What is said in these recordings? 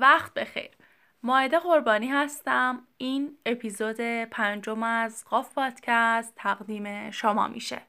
وقت بخیر. ماعده قربانی هستم. این اپیزود پنجم از قاف پادکست تقدیم شما میشه.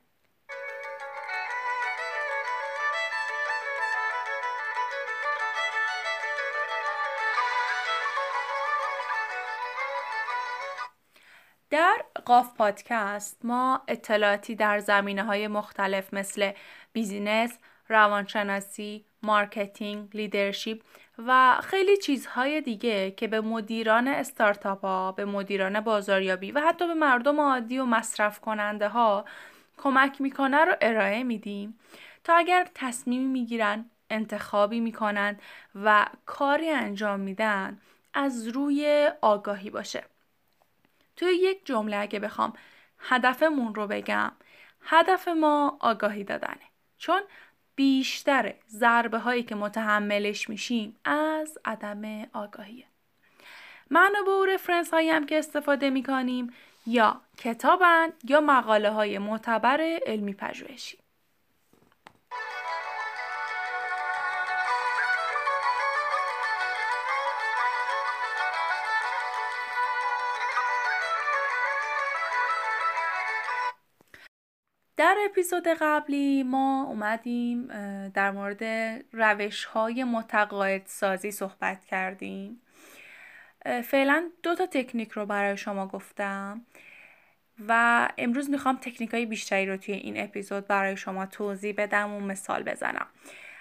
در قاف پادکست ما اطلاعاتی در زمینه های مختلف مثل بیزینس، روانشناسی، marketing، leadership و خیلی چیزهای دیگه که به مدیران استارتاپ ها، به مدیران بازاریابی و حتی به مردم عادی و مصرف کننده ها کمک می‌کنه رو ارائه میدیم. تا اگر تصمیمی می‌گیرن انتخابی می‌کنن و کاری انجام میدن از روی آگاهی باشه. توی یک جمله اگه بخوام هدفمون رو بگم. هدف ما آگاهی دادنه. چون بیشتر ضربه هایی که متحملش میشیم از عدم آگاهیه. منابع و رفرنس هایی هم که استفاده می‌کنیم یا کتابن یا مقاله های معتبر علمی پژوهشی. در اپیزود قبلی ما اومدیم در مورد روش های متقاعد سازی صحبت کردیم. فعلا دو تا تکنیک رو برای شما گفتم و امروز می‌خوام تکنیک های بیشتری رو توی این اپیزود برای شما توضیح بدم و مثال بزنم.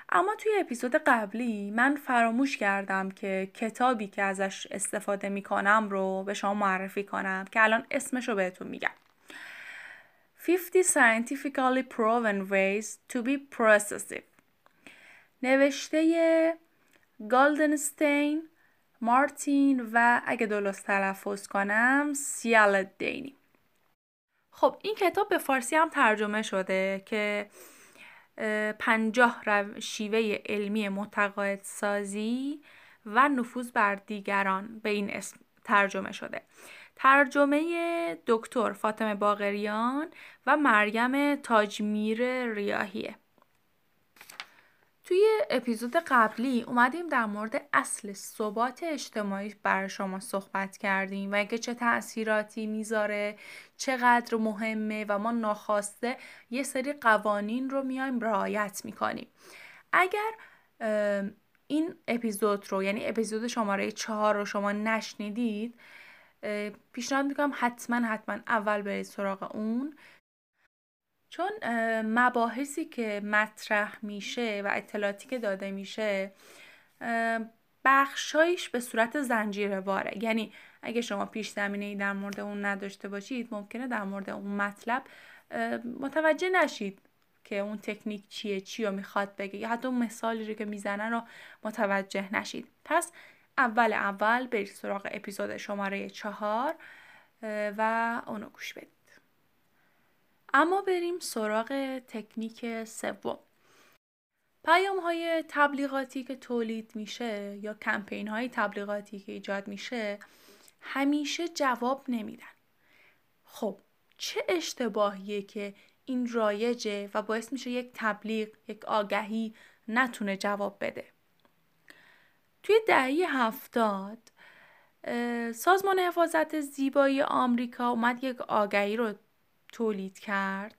اما توی اپیزود قبلی من فراموش کردم که کتابی که ازش استفاده می‌کنم رو به شما معرفی کنم که الان اسمش رو بهتون میگم. 50 scientifically proven ways to be processive نوشته گالدنستین مارتین و اگه درست تلفظ کنم سیال دینی خب این کتاب به فارسی هم ترجمه شده که پنجاه شیوه علمی متقاعد سازی و نفوذ بر دیگران به این اسم ترجمه شده. ترجمه دکتر فاطمه باقریان و مریم تاجمیر ریاهیه. توی اپیزود قبلی اومدیم در مورد اصل ثبات اجتماعی بر شما صحبت کردیم و اینکه چه تاثیراتی می‌ذاره چقدر مهمه و ما ناخواسته یه سری قوانین رو میایم رعایت می‌کنیم. اگر این اپیزود رو یعنی اپیزود شماره چهار رو شما نشنیدید پیشنهاد می‌کنم حتما حتما اول برید سراغ اون. چون مباحثی که مطرح میشه و اطلاعاتی که داده میشه بخشایش به صورت زنجیره واره. یعنی اگه شما پیش زمینه ای در مورد اون نداشته باشید ممکنه در مورد اون مطلب متوجه نشید که اون تکنیک چیه چی رو می‌خواد بگه. یا حتی اون مثالی رو که می‌زنن رو متوجه نشید. پس اول اول برید سراغ اپیزود شماره چهار و اونو گوش بدید. اما بریم سراغ تکنیک سوم. پیام های تبلیغاتی که تولید میشه یا کمپین های تبلیغاتی که ایجاد میشه همیشه جواب نمیدن. خب چه اشتباهیه که این رایجه و باعث میشه یک تبلیغ یک آگهی نتونه جواب بده؟ توی دهه هفتاد سازمان حفاظت زیبایی آمریکا اومد یک آگهی رو تولید کرد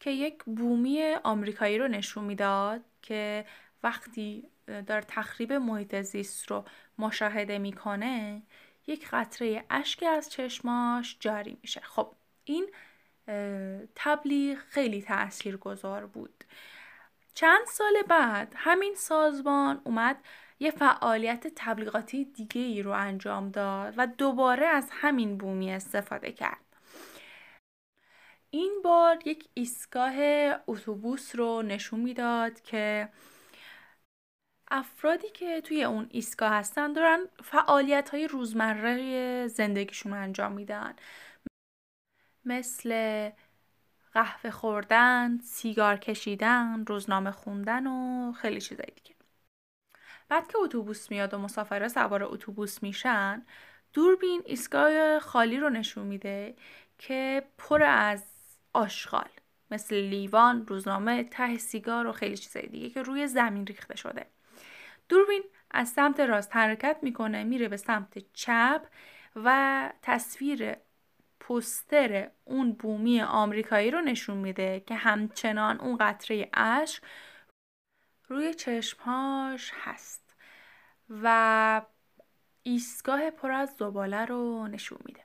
که یک بومی آمریکایی رو نشون می‌داد که وقتی داره تخریب محیط زیست رو مشاهده می‌کنه یک قطره اشک از چشماش جاری میشه. خب این تبلیغ خیلی تأثیر گذار بود. چند سال بعد همین سازمان اومد یه فعالیت تبلیغاتی دیگه ای رو انجام داد و دوباره از همین بومی استفاده کرد. این بار یک ایستگاه اتوبوس رو نشون می‌داد که افرادی که توی اون ایستگاه هستن دارن فعالیت های روزمره زندگیشون انجام میدن مثل قهوه خوردن، سیگار کشیدن، روزنامه خوندن و خیلی چیزای دیگه. بعد که اتوبوس میاد و مسافرها سوار اتوبوس میشن دوربین ایستگاه خالی رو نشون میده که پر از آشغال مثل لیوان، روزنامه، ته سیگار و خیلی چیزای دیگه که روی زمین ریخته شده. دوربین از سمت راست حرکت می‌کنه میره به سمت چپ و تصویر پوستر اون بومی آمریکایی رو نشون میده که همچنان اون قطره اشک روی چشمهاش هست و ایستگاه پر از زباله رو نشون میده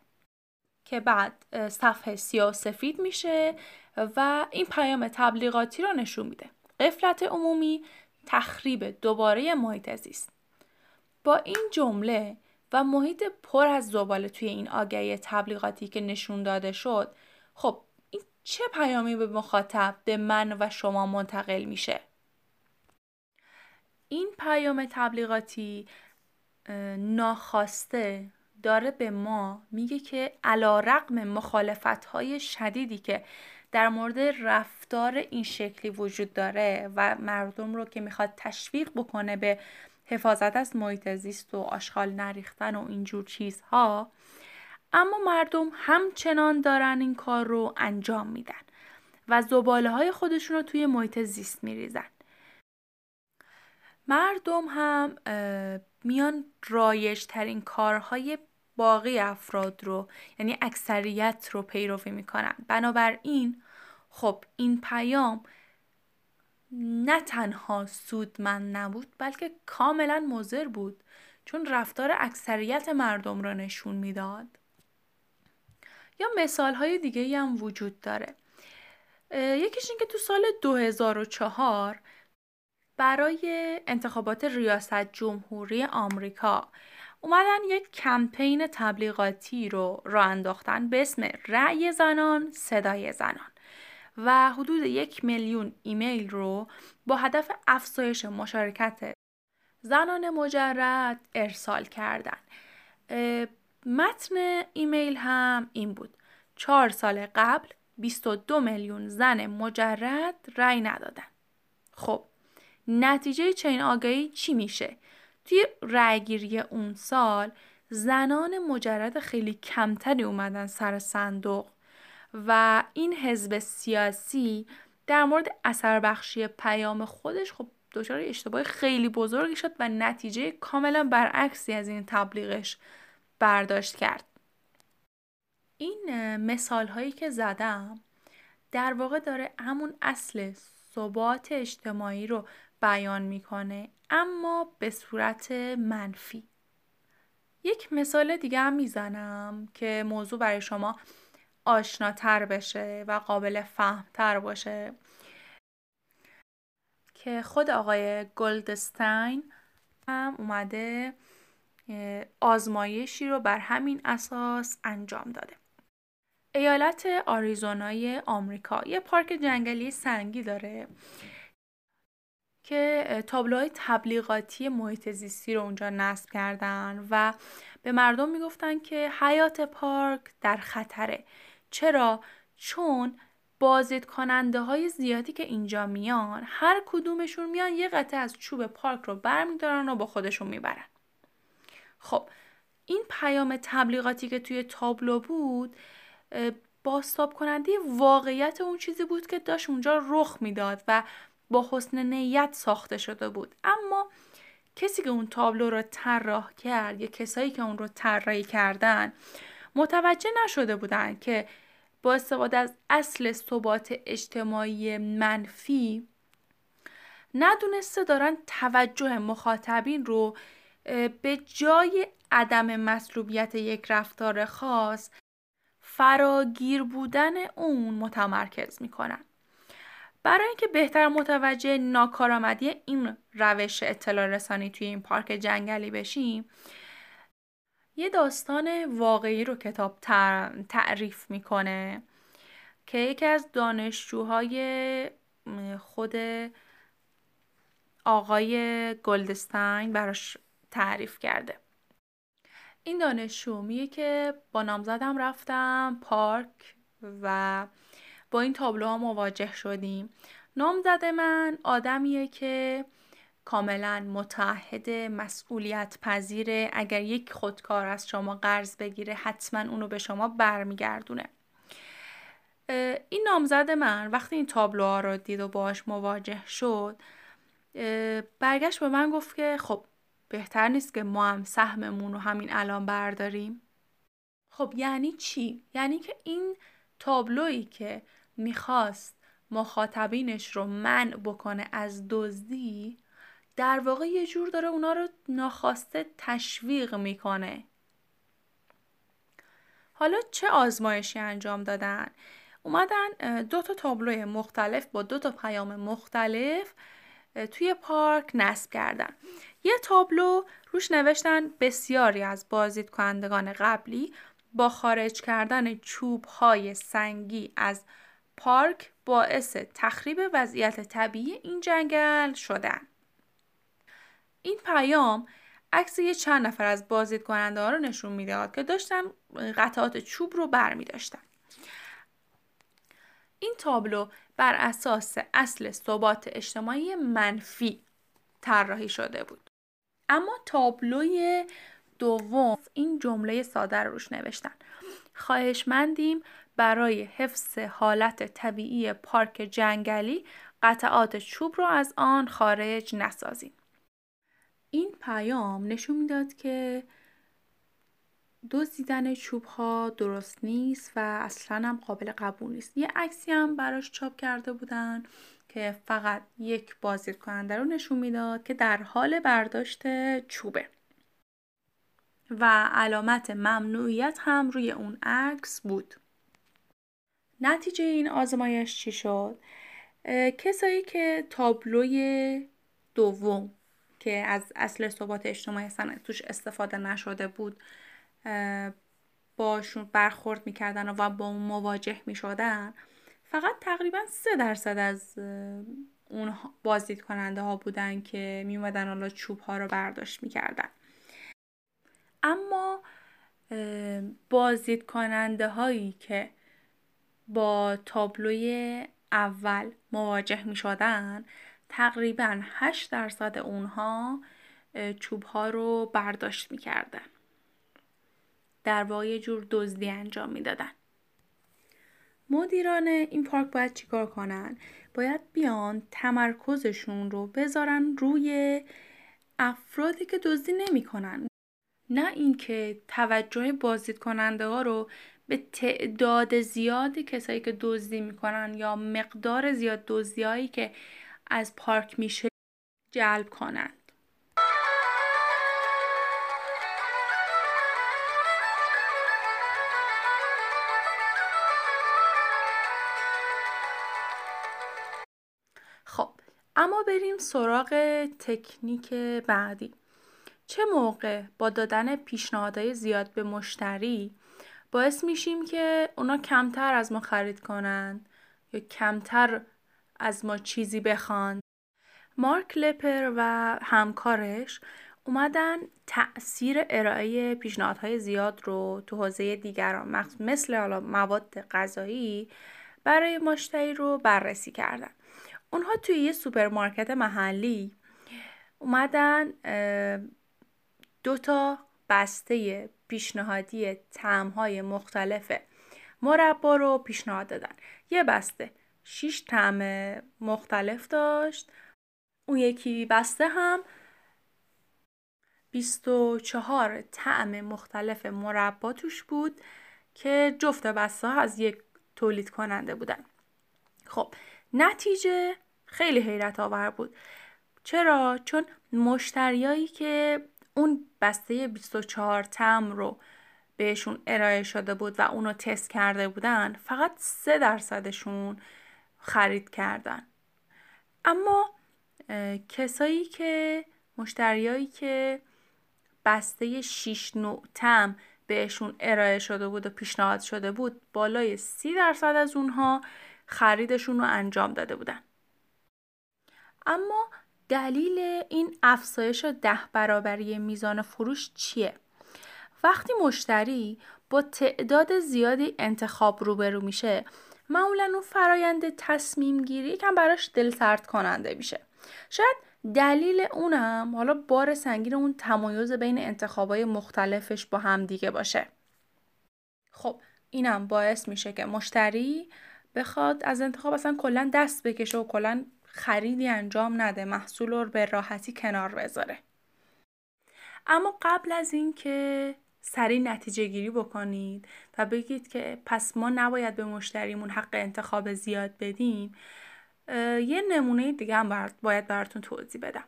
که بعد صفحه سیاه سفید میشه و این پیام تبلیغاتی رو نشون میده. قفلت عمومی تخریب دوباره محیط زیست با این جمله و محیط پر از زباله توی این آگهی تبلیغاتی که نشون داده شد خب این چه پیامی به مخاطب به من و شما منتقل میشه؟ این پیام تبلیغاتی ناخواسته داره به ما میگه که علا رقم مخالفت های شدیدی که در مورد رفتار این شکلی وجود داره و مردم رو که می‌خواد تشویق بکنه به حفاظت از محیط زیست و آشغال نریختن و اینجور چیزها اما مردم همچنان دارن این کار رو انجام میدن و زباله های خودشون رو توی محیط زیست میریزن. مردم هم میان رایج ترین کارهای باقی افراد رو یعنی اکثریت رو پیروی می‌کنن. بنابراین خب این پیام نه تنها سودمند نبود بلکه کاملا مضر بود. چون رفتار اکثریت مردم را نشون می‌داد. یا مثال های دیگه هم وجود داره. یکیش این که تو سال 2004 برای انتخابات ریاست جمهوری آمریکا اومدن یک کمپین تبلیغاتی رو راه انداختن به اسم رأی زنان صدای زنان و حدود یک میلیون ایمیل رو با هدف افزایش مشارکت زنان مجرد ارسال کردن. متن ایمیل هم این بود. چهار سال قبل 22 میلیون زن مجرد رأی ندادن. خب نتیجه چنین آگاهی چی میشه؟ توی رأیگیری اون سال زنان مجرد خیلی کمتری اومدن سر صندوق و این حزب سیاسی در مورد اثر بخشی پیام خودش خب دچار اشتباه خیلی بزرگی شد و نتیجه کاملا برعکسی از این تبلیغش برداشت کرد. این مثال هایی که زدم در واقع داره همون اصل ثبات اجتماعی رو بیان می‌کنه اما به صورت منفی. یک مثال دیگه هم می‌زنم که موضوع برای شما آشناتر بشه و قابل فهمتر باشه. که خود آقای گلدستاین هم اومده آزمایشی رو بر همین اساس انجام داده. ایالت آریزونای آمریکا. یه پارک جنگلی سنگی داره. که تابلوهای تبلیغاتی محیط زیستی رو اونجا نصب کردن و به مردم می‌گفتن که حیات پارک در خطره چرا؟ چون بازدید کننده های زیادی که اینجا میان هر کدومشون میان یه قطعه از چوب پارک رو برمیدارن و با خودشون می‌برن خب این پیام تبلیغاتی که توی تابلو بود باستاب کننده واقعیت اون چیزی بود که داشت اونجا رخ می‌داد و با حسن نیت ساخته شده بود. اما کسی که اون تابلو رو طراح کرد یا کسایی که اون رو طراحی کردن متوجه نشده بودن که با استفاده از اصل ثبات اجتماعی منفی ندونسته دارن توجه مخاطبین رو به جای عدم مطلوبیت یک رفتار خاص فراگیر بودن اون متمرکز می‌کنن. برای اینکه بهتر متوجه ناکارآمدی این روش اطلاع رسانی توی این پارک جنگلی بشیم یه داستان واقعی رو کتاب تعریف می‌کنه که یکی از دانشجوهای خود آقای گلدستاین براش تعریف کرده. این دانشجو میگه که با نامزدم رفتم پارک و با این تابلوها مواجه شدیم. نامزد من آدمیه که کاملا متعهد مسئولیت پذیره. اگر یک خودکار از شما قرض بگیره حتما اونو به شما برمیگردونه. این نامزد من وقتی این تابلوها رو دید و باش مواجه شد برگشت به من گفت که خب بهتر نیست که ما هم سهممون رو همین الان برداریم. خب یعنی چی؟ یعنی که این تابلویی که می‌خواست مخاطبینش رو منع بکنه از دزدی در واقع یه جور داره اونا رو ناخواسته تشویق می‌کنه حالا چه آزمایشی انجام دادن؟ اومدن دو تا تابلوی مختلف با دو تا پیام مختلف توی پارک نصب کردن یه تابلو روش نوشتن بسیاری از بازدید کنندگان قبلی با خارج کردن چوب های سنگی از پارک باعث تخریب وضعیت طبیعی این جنگل شدن. این پیام عکس یه چند نفر از بازدید کننده ها رو نشون می‌داد که داشتن قطعات چوب رو بر می داشتن. این تابلو بر اساس اصل ثبات اجتماعی منفی طراحی شده بود. اما تابلوی دوم این جمله ساده روش نوشتن. خواهشمندیم برای حفظ حالت طبیعی پارک جنگلی قطعات چوب رو از آن خارج نسازیم. این پیام نشون می‌داد که دزدیدن چوب ها درست نیست و اصلا هم قابل قبول نیست. یه عکسی هم براش چاپ کرده بودن که فقط یک بازدید کننده رو نشون می‌داد که در حال برداشت چوبه. و علامت ممنوعیت هم روی اون عکس بود. نتیجه این آزمایش چی شد؟ کسایی که تابلوی دوم که از اصل ثبات اجتماعی اصلا توش استفاده نشده بود باشون برخورد می‌کردن و با اون مواجه می‌شدن فقط تقریبا سه درصد از اون بازدید کننده ها بودن که میومدن حالا چوب ها رو برداشت می‌کردن. اما بازدید کننده هایی که با تابلوی اول مواجه می شدن تقریبا 8 درصد اونها چوب ها رو برداشت می کردن. در واقع جور دزدی انجام می‌دادن. مدیران این پارک باید چیکار کنن؟ باید بیان تمرکزشون رو بذارن روی افرادی که دزدی نمی‌کنن. نه اینکه توجه بازدید کننده ها رو به تعداد زیادی کسایی که دزدی می‌کنن یا مقدار زیاد دزدی که از پارک میشه جلب کنند. خب اما بریم سراغ تکنیک بعدی چه موقع با دادن پیشنهادهای زیاد به مشتری باعث میشیم که اونا کمتر از ما خرید کنند یا کمتر از ما چیزی بخوان. مارک لپر و همکارش اومدن تاثیر ارائه پیشنهادهای زیاد رو تو حوزه دیگران مثل حالا مواد غذایی برای مشتری رو بررسی کردن. اونها توی یه سوپرمارکت محلی اومدن دو تا بسته پیشنهادی تعمهای مختلف مربا رو پیشنهاد دادن. یه بسته. 6 طعم مختلف داشت. اون یکی بسته هم 24 طعم مختلف مربا توش بود که جفت بسته از یک تولید کننده بودن. خب نتیجه خیلی حیرت آور بود. چرا؟ چون مشتریایی که اون بسته 24 تم رو بهشون ارائه شده بود و اونو تست کرده بودن فقط 3 درصدشون خرید کردن. اما کسایی که مشتریایی که بسته 6 نوع تم بهشون ارائه شده بود و پیشنهاد شده بود بالای 30 درصد از اونها خریدشون رو انجام داده بودن. اما دلیل این افزایش ده برابری میزان فروش چیه؟ وقتی مشتری با تعداد زیادی انتخاب روبرو میشه معمولا اون فرایند تصمیم گیری یکم براش دل سرد کننده میشه شاید دلیل اونم حالا بار سنگین اون تمایز بین انتخابای مختلفش با هم دیگه باشه خب اینم باعث میشه که مشتری بخواد از انتخاب اصلا کلا دست بکشه و کلا خریدی انجام نده محصول رو به راحتی کنار بذاره. اما قبل از اینکه سریع نتیجه گیری بکنید و بگید که پس ما نباید به مشتریمون حق انتخاب زیاد بدیم یه نمونه دیگه هم باید براتون توضیح بدم.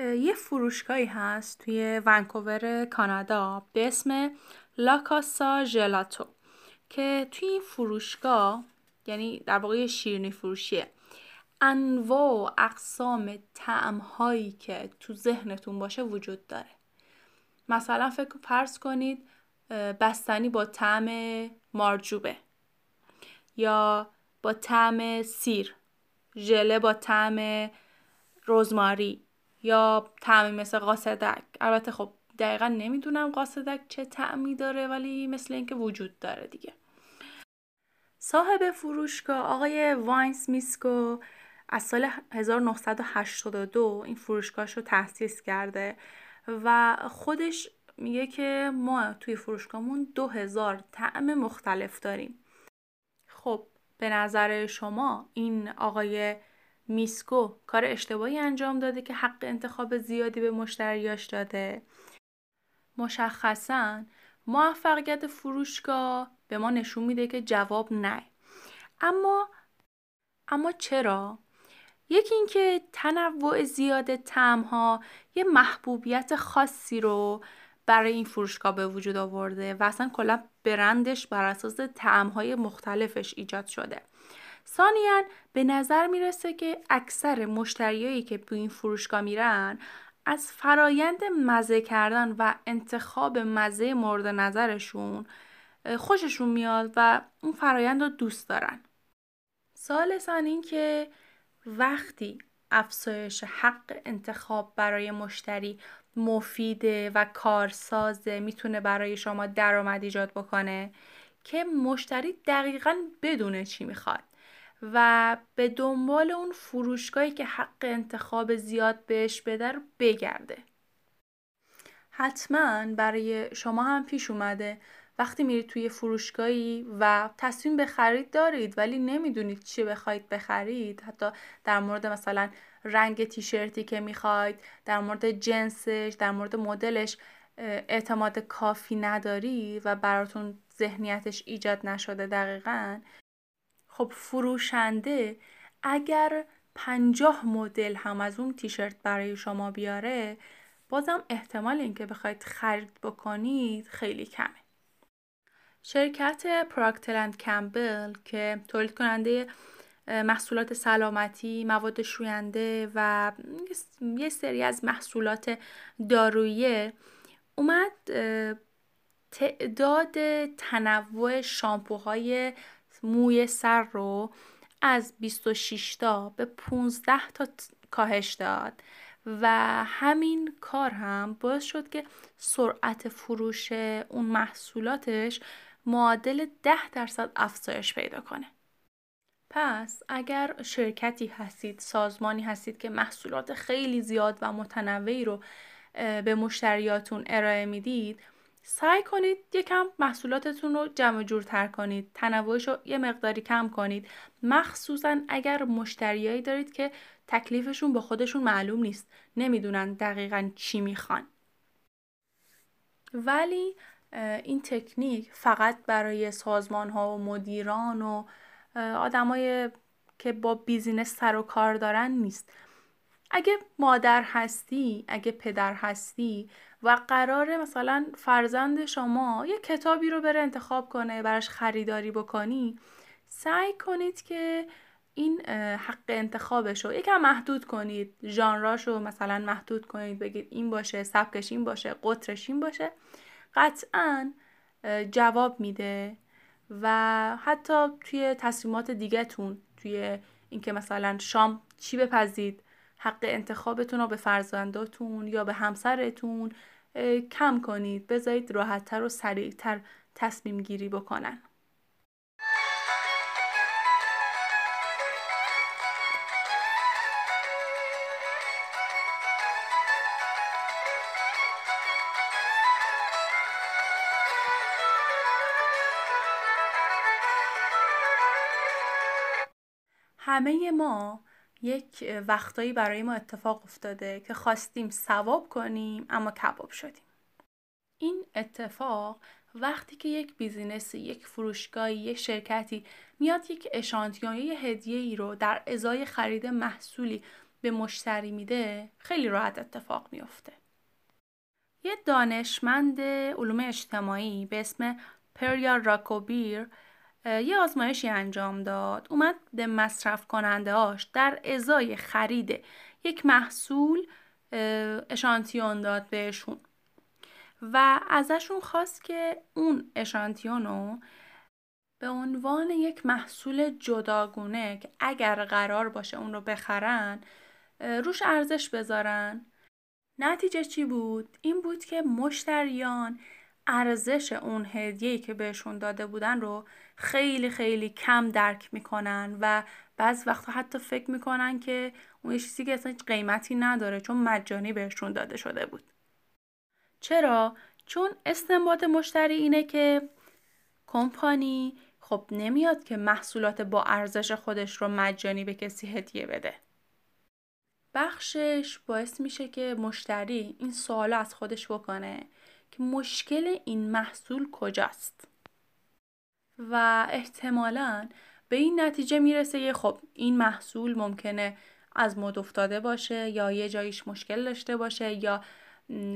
یه فروشگاهی هست توی ونکوور کانادا به اسم لاکاسا ژلاتو که توی این فروشگاه یعنی در واقع شیرینی فروشیه انواع و اقسام تعم هایی که تو ذهنتون باشه وجود داره. مثلا فکر فرض کنید بستنی با طعم مارجوبه یا با طعم سیر ژله با طعم رزماری یا طعمی مثل قاصدک. البته خب دقیقا نمی‌دونم قاصدک چه طعمی داره ولی مثل اینکه وجود داره دیگه. صاحب فروشگاه آقای وینس میسکو از سال 1982 این فروشگاهش رو تأسیس کرده و خودش میگه که ما توی فروشگاهمون دو هزار طعم مختلف داریم. خب به نظر شما این آقای میسکو کار اشتباهی انجام داده که حق انتخاب زیادی به مشتریاش داده؟ مشخصا موفقیت فروشگاه به ما نشون میده که جواب نه. اما اما چرا؟ یکی اینکه تنوع زیاد ها یه محبوبیت خاصی رو برای این فروشگاه به وجود آورده و اصلا کلا برندش بر اساس های مختلفش ایجاد شده. ثانیا به نظر می‌رسه که اکثر مشتریایی که به این فروشگاه میرن از فرایند مزه کردن و انتخاب مزه مورد نظرشون خوششون میاد و اون فرایند رو دوست دارن. سالسا این که وقتی افزایش حق انتخاب برای مشتری مفیده و کارسازه می‌تونه برای شما درآمد ایجاد بکنه که مشتری دقیقا بدونه چی می‌خواد و به دنبال اون فروشگاهی که حق انتخاب زیاد بهش بده رو بگرده. حتما برای شما هم پیش اومده وقتی میرید توی فروشگاهی و تصمیم به خرید دارید ولی نمی‌دونید چی بخواید بخرید حتی در مورد مثلا رنگ تیشرتی که می‌خواید در مورد جنسش در مورد مدلش اعتماد کافی نداری و براتون ذهنیتش ایجاد نشده دقیقا. خب فروشنده اگر پنجاه مدل هم از اون تیشرت برای شما بیاره بازم احتمال اینکه بخواید خرید بکنید خیلی کمه. شرکت پراکتلند کمبل که تولید کننده محصولات سلامتی، مواد شوینده و یه سری از محصولات دارویی اومد تعداد تنوع شامپوهای موی سر رو از 26 تا به 15 تا کاهش داد و همین کار هم باعث شد که سرعت فروش اون محصولاتش معادل 10 درصد افزایش پیدا کنه. پس اگر شرکتی هستید، سازمانی هستید که محصولات خیلی زیاد و متنوعی رو به مشتریاتون ارائه می‌دید، سعی کنید یکم محصولاتتون رو جمع جورتر کنید تنوعش رو یه مقداری کم کنید مخصوصا اگر مشتریایی دارید که تکلیفشون با خودشون معلوم نیست نمی‌دونن دقیقا چی می‌خوان ولی این تکنیک فقط برای سازمان ها و مدیران و آدمای که با بیزینس سر و کار دارن نیست. اگه مادر هستی اگه پدر هستی و قراره مثلا فرزند شما یه کتابی رو بره انتخاب کنه براش خریداری بکنی سعی کنید که این حق انتخابش رو یکم محدود کنید. ژانراش رو مثلا محدود کنید بگید این باشه سبکش این باشه قطرش این باشه. قطعا جواب میده و حتی توی تصمیمات دیگهتون توی اینکه مثلا شام چی بپزید حق انتخابتون رو به فرزنداتون یا به همسرتون کم کنید بذارید راحتتر و سریعتر تصمیم گیری بکنن. همه ما یک وقتایی برای ما اتفاق افتاده که خواستیم ثواب کنیم اما کباب شدیم این اتفاق وقتی که یک بیزینسی، یک فروشگاهی، یک شرکتی میاد یک اشانتیون یا یه هدیه ای رو در ازای خرید محصولی به مشتری میده خیلی راحت اتفاق میافته. یه دانشمند علوم اجتماعی به اسم پریا راکوبیر یه آزمایشی انجام داد. اومد به مصرف کننده هاش در ازای خرید یک محصول اشانتیون داد بهشون. و ازشون خواست که اون اشانتیون رو به عنوان یک محصول جداگونه که اگر قرار باشه اون رو بخرن روش ارزش بذارن. نتیجه چی بود؟ این بود که مشتریان ارزش اون هدیه‌ای که بهشون داده بودن رو خیلی خیلی کم درک می‌کنن و بعض وقتا حتی فکر می‌کنن که اون چیزی که اصلا قیمتی نداره چون مجانی بهشون داده شده بود چرا؟ چون استنباط مشتری اینه که کمپانی خب نمیاد که محصولات با ارزش خودش رو مجانی به کسی هدیه بده. بخشش باعث میشه که مشتری این سوال از خودش بکنه که مشکل این محصول کجاست و احتمالا به این نتیجه می‌رسه که خب این محصول ممکنه از مد افتاده باشه یا یه جاییش مشکل داشته باشه یا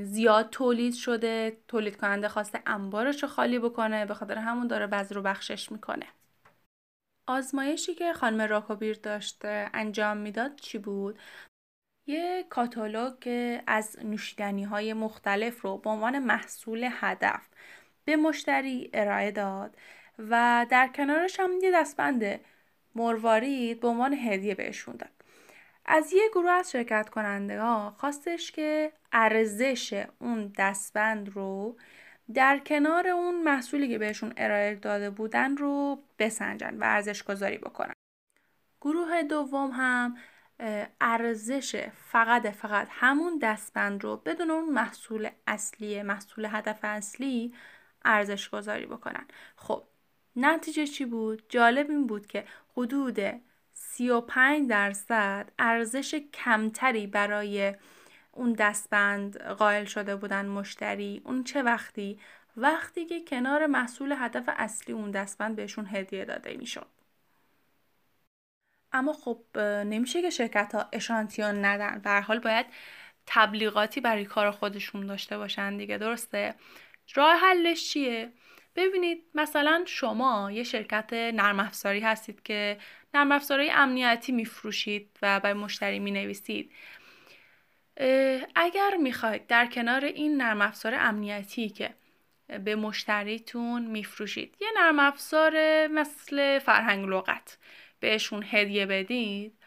زیاد تولید شده تولید کننده خواسته انبارش رو خالی بکنه به خاطر همون داره بذر رو بخشش می‌کنه. آزمایشی که خانم راکوبیر داشته انجام می‌داد چی بود؟ یه کاتالوگ از نوشیدنی های مختلف رو به عنوان محصول هدف به مشتری ارائه داد. و در کنارش هم یه دستبند مروارید به عنوان هدیه بهشون داد از یه گروه از شرکت کننده ها خواستش که ارزش اون دستبند رو در کنار اون محصولی که بهشون ارائه داده بودن رو بسنجن و ارزش گذاری بکنن. گروه دوم هم ارزش فقط فقط همون دستبند رو بدون اون محصول اصلی محصول هدف اصلی ارزش گذاری بکنن خب نتیجه چی بود؟ جالب این بود که حدود 35 درصد ارزش کمتری برای اون دستبند قائل شده بودن مشتری. اون چه وقتی؟ وقتی که کنار محصول هدف اصلی اون دستبند بهشون هدیه داده می‌شد. اما خب نمیشه که شرکت ها اشانتیون ندن. حال باید تبلیغاتی برای کار خودشون داشته باشن دیگه. درسته؟ راه حلش چیه؟ ببینید مثلا شما یه شرکت نرم افزاری هستید که نرم افزارهای امنیتی میفروشید و برای مشتری می‌نویسید. اگر می‌خواید در کنار این نرم افزار امنیتی که به مشتریتون میفروشید یه نرم افزار مثل فرهنگ لغت بهشون هدیه بدید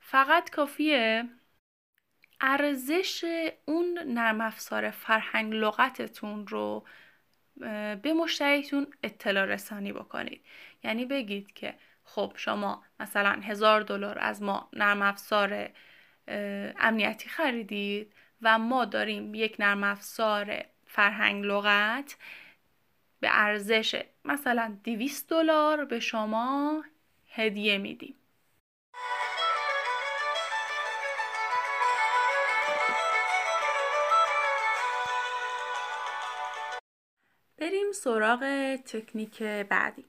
فقط کافیه ارزش اون نرم افزار فرهنگ لغتتون رو به مشتریتون اطلاع رسانی بکنید. یعنی بگید که خب شما مثلا هزار دلار از ما نرم افزار امنیتی خریدید و ما داریم یک نرم افزار فرهنگ لغت به ارزش مثلا 200 دلار به شما هدیه میدیم. سراغ تکنیک بعدی.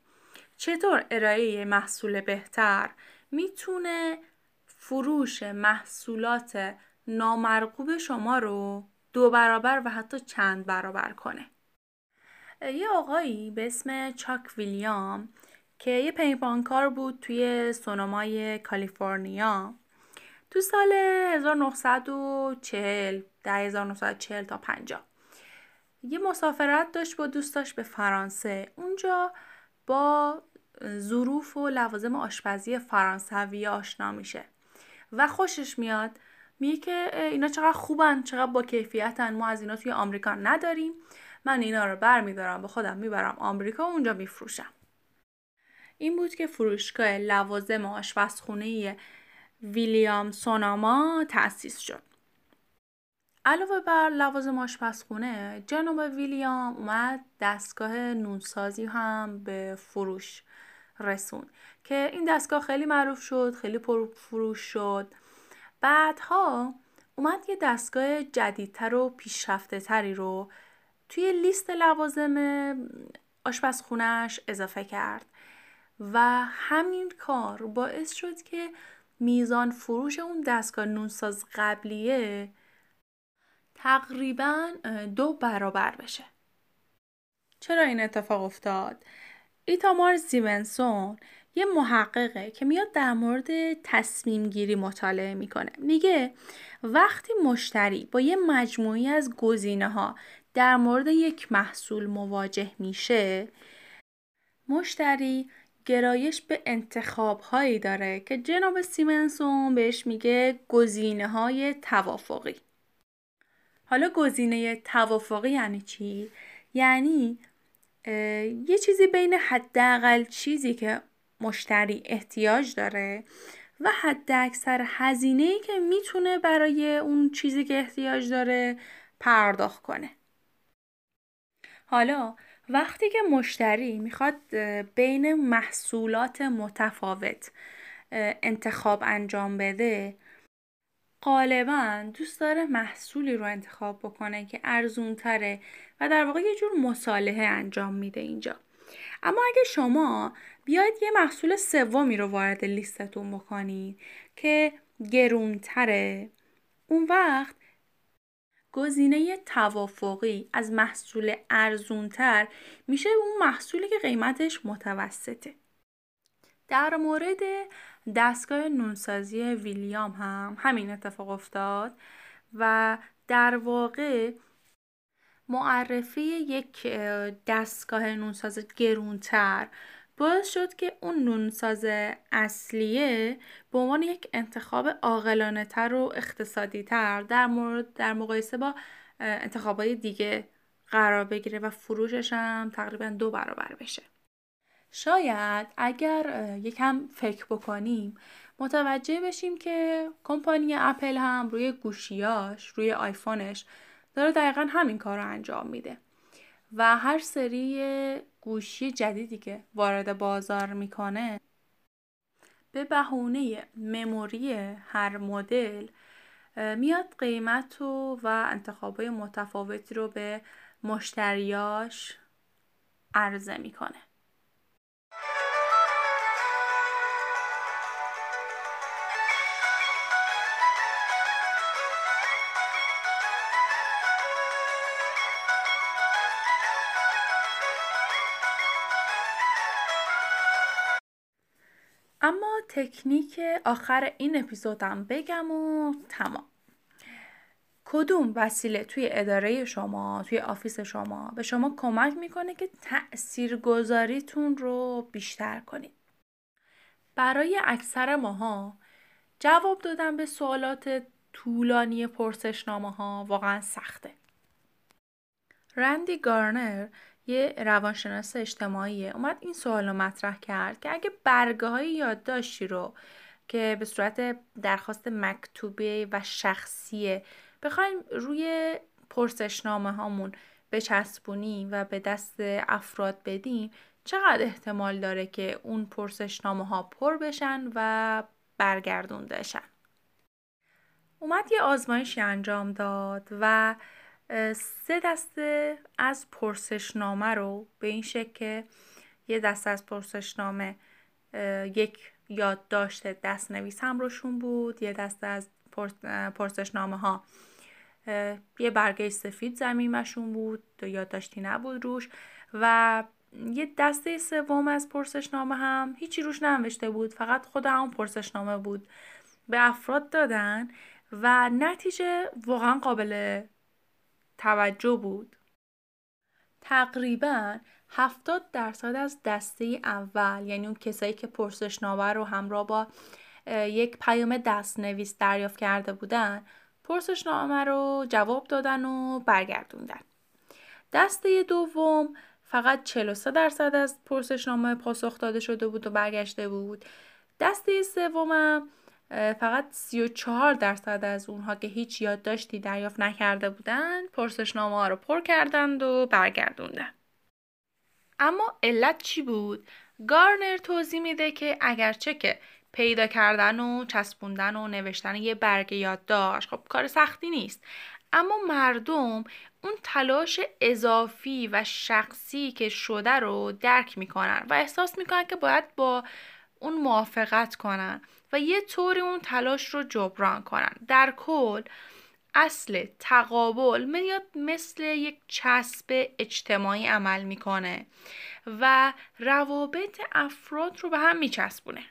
چطور ارائه محصول بهتر می‌تونه فروش محصولات نامرغوب شما رو دو برابر و حتی چند برابر کنه؟ یه آقایی به اسم چاک ویلیام که یه پیمانکار بود توی سونامای کالیفرنیا تو سال 1940 در 1940 تا 50 یه مسافرت داشت با دوستاش به فرانسه. اونجا با ظروف و لوازم آشپزی فرانسوی آشنا میشه. و خوشش میاد میگه که اینا چقدر خوبن چقدر با کیفیتن ما از اینا توی آمریکا نداریم. من اینا رو برمیدارم به خودم می‌برم آمریکا و اونجا میفروشم. این بود که فروشگاه لوازم آشپزخونه ویلیام سوناما تأسیس شد. علاوه بر لوازم آشپزخونه جناب ویلیام اومد دستگاه نونسازی هم به فروش رسون که این دستگاه خیلی معروف شد خیلی پرفروش شد. بعدها اومد یه دستگاه جدیدتر و پیشرفته تری رو توی لیست لوازم آشپزخونهش اضافه کرد و همین کار باعث شد که میزان فروش اون دستگاه نونساز قبلیه تقریبا دو برابر بشه. چرا این اتفاق افتاد؟ ایتامار زیونسون یه محققه که میاد در مورد تصمیم گیری مطالعه می‌کنه. میگه وقتی مشتری با یه مجموعی از گزینه ها در مورد یک محصول مواجه میشه مشتری گرایش به انتخاب هایی داره که جناب سیمنسون بهش میگه گزینه های توافقی. حالا گزینه توافقی یعنی چی؟ یعنی یه چیزی بین حداقل چیزی که مشتری احتیاج داره و حد اکثر هزینه ای که می‌تونه برای اون چیزی که احتیاج داره پرداخت کنه. حالا وقتی که مشتری می‌خواد بین محصولات متفاوت انتخاب انجام بده غالبا دوست داره محصولی رو انتخاب بکنه که ارزون تره و در واقع یه جور مصالحه انجام میده اینجا. اما اگه شما بیاید یه محصول سومی رو وارد لیستتون بکنید که گرونتره اون وقت گزینه توافقی از محصول ارزونتر میشه اون محصولی که قیمتش متوسطه. در مورد دستگاه نونسازی ویلیام هم همین اتفاق افتاد و در واقع معرفی یک دستگاه نونساز گرونتر باعث شد که اون نونساز اصلیه به عنوان یک انتخاب عاقلانه تر و اقتصادی تر در مورد در مقایسه با انتخابای دیگه قرار بگیره و فروشش هم تقریبا دو برابر بشه. شاید اگر یکم فکر بکنیم متوجه بشیم که کمپانی اپل هم روی گوشیاش روی آیفونش داره دقیقا همین کار رو انجام میده. و هر سری گوشی جدیدی که وارد بازار می‌کنه به بهونه مموری هر مدل میاد قیمت و, و انتخابای متفاوتی رو به مشتریاش عرضه می‌کنه. تکنیک آخر این اپیزودم بگم و تمام. کدوم وسیله توی اداره شما توی office شما به شما کمک می‌کنه که تأثیر گذاریتون رو بیشتر کنید؟ برای اکثر ماها جواب دادن به سوالات طولانی پرسشنامه ها واقعا سخته. رندی گارنر یه روانشناس اجتماعیه. اومد این سوال رو مطرح کرد که اگه برگه های یادداشتی رو که به صورت درخواست مکتوبه و شخصیه بخوایم روی پرسشنامه هامون بچسبونیم و به دست افراد بدیم چقدر احتمال داره که اون پرسشنامه ها پر بشن و برگردونده شن اومد یه آزمایشی انجام داد و سه دسته از پرسشنامه رو به این شکل که یه دسته از پرسشنامه یک یادداشت دست نویس هم روشون بود یه دسته از پرسشنامه ها یه برگه سفید زمیمشون بود یادداشتی نبود روش و یه دسته سوم از پرسشنامه هم هیچی روش ننوشته بود فقط خود همون پرسشنامه بود. به افراد دادن و نتیجه واقعا قابل توجه بود. تقریبا 70 درصد از دسته اول یعنی اون کسایی که پرسشنامه رو همراه با یک پیام دست نویس دریافت کرده بودن پرسشنامه رو جواب دادن و برگردوندن. دسته دوم فقط 43 درصد از پرسشنامه پاسخ داده شده بود و برگشته بود. دسته سومم فقط 34 درصد از اونها که هیچ یادداشتی دریافت نکرده بودند پرسشنامه ها رو پر کردند و برگردوندن. اما علت چی بود؟ گارنر توضیح میده که اگرچه که پیدا کردن و چسبوندن و نوشتن یه برگ یادداشت خب کار سختی نیست. اما مردم اون تلاش اضافی و شخصی که شده رو درک می‌کنن و احساس می‌کنن که باید با اون موافقت کنن. و یه طوری اون تلاش رو جبران کنن. در کل اصل تقابل میاد مثل یک چسب اجتماعی عمل می‌کنه و روابط افراد رو به هم میچسبونه.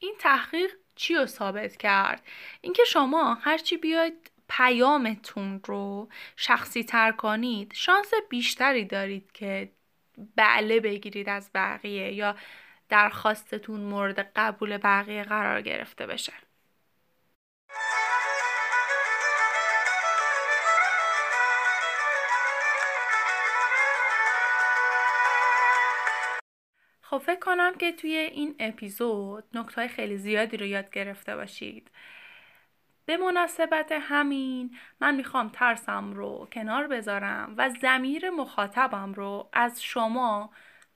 این تحقیق چی رو ثابت کرد؟ اینکه شما هرچی بیاید پیامتون رو شخصی تر کنید شانس بیشتری دارید که بله بگیرید از بقیه یا درخواستتون مورد قبول بقیه قرار گرفته بشه. خب فکر کنم که توی این اپیزود نکته خیلی زیادی رو یاد گرفته باشید. به مناسبت همین من می‌خوام ترسم رو کنار بذارم و زمیر مخاطبم رو از شما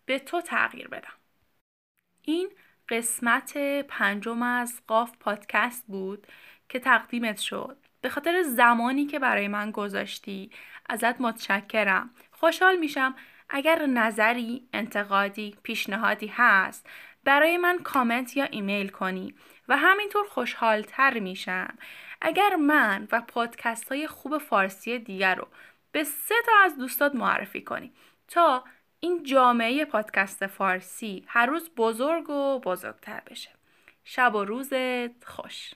به تو تغییر بدم. این قسمت پنجم از قاف پادکست بود که تقدیمت شد. به خاطر زمانی که برای من گذاشتی ازت متشکرم. خوشحال میشم اگر نظری، انتقادی، پیشنهادی هست برای من کامنت یا ایمیل کنی و همینطور خوشحالتر میشم. اگر من و پادکست های خوب فارسی دیگر رو به سه تا از دوستات معرفی کنی تا این جامعه پادکست فارسی هر روز بزرگ و بزرگتر بشه. شب و روزت خوش.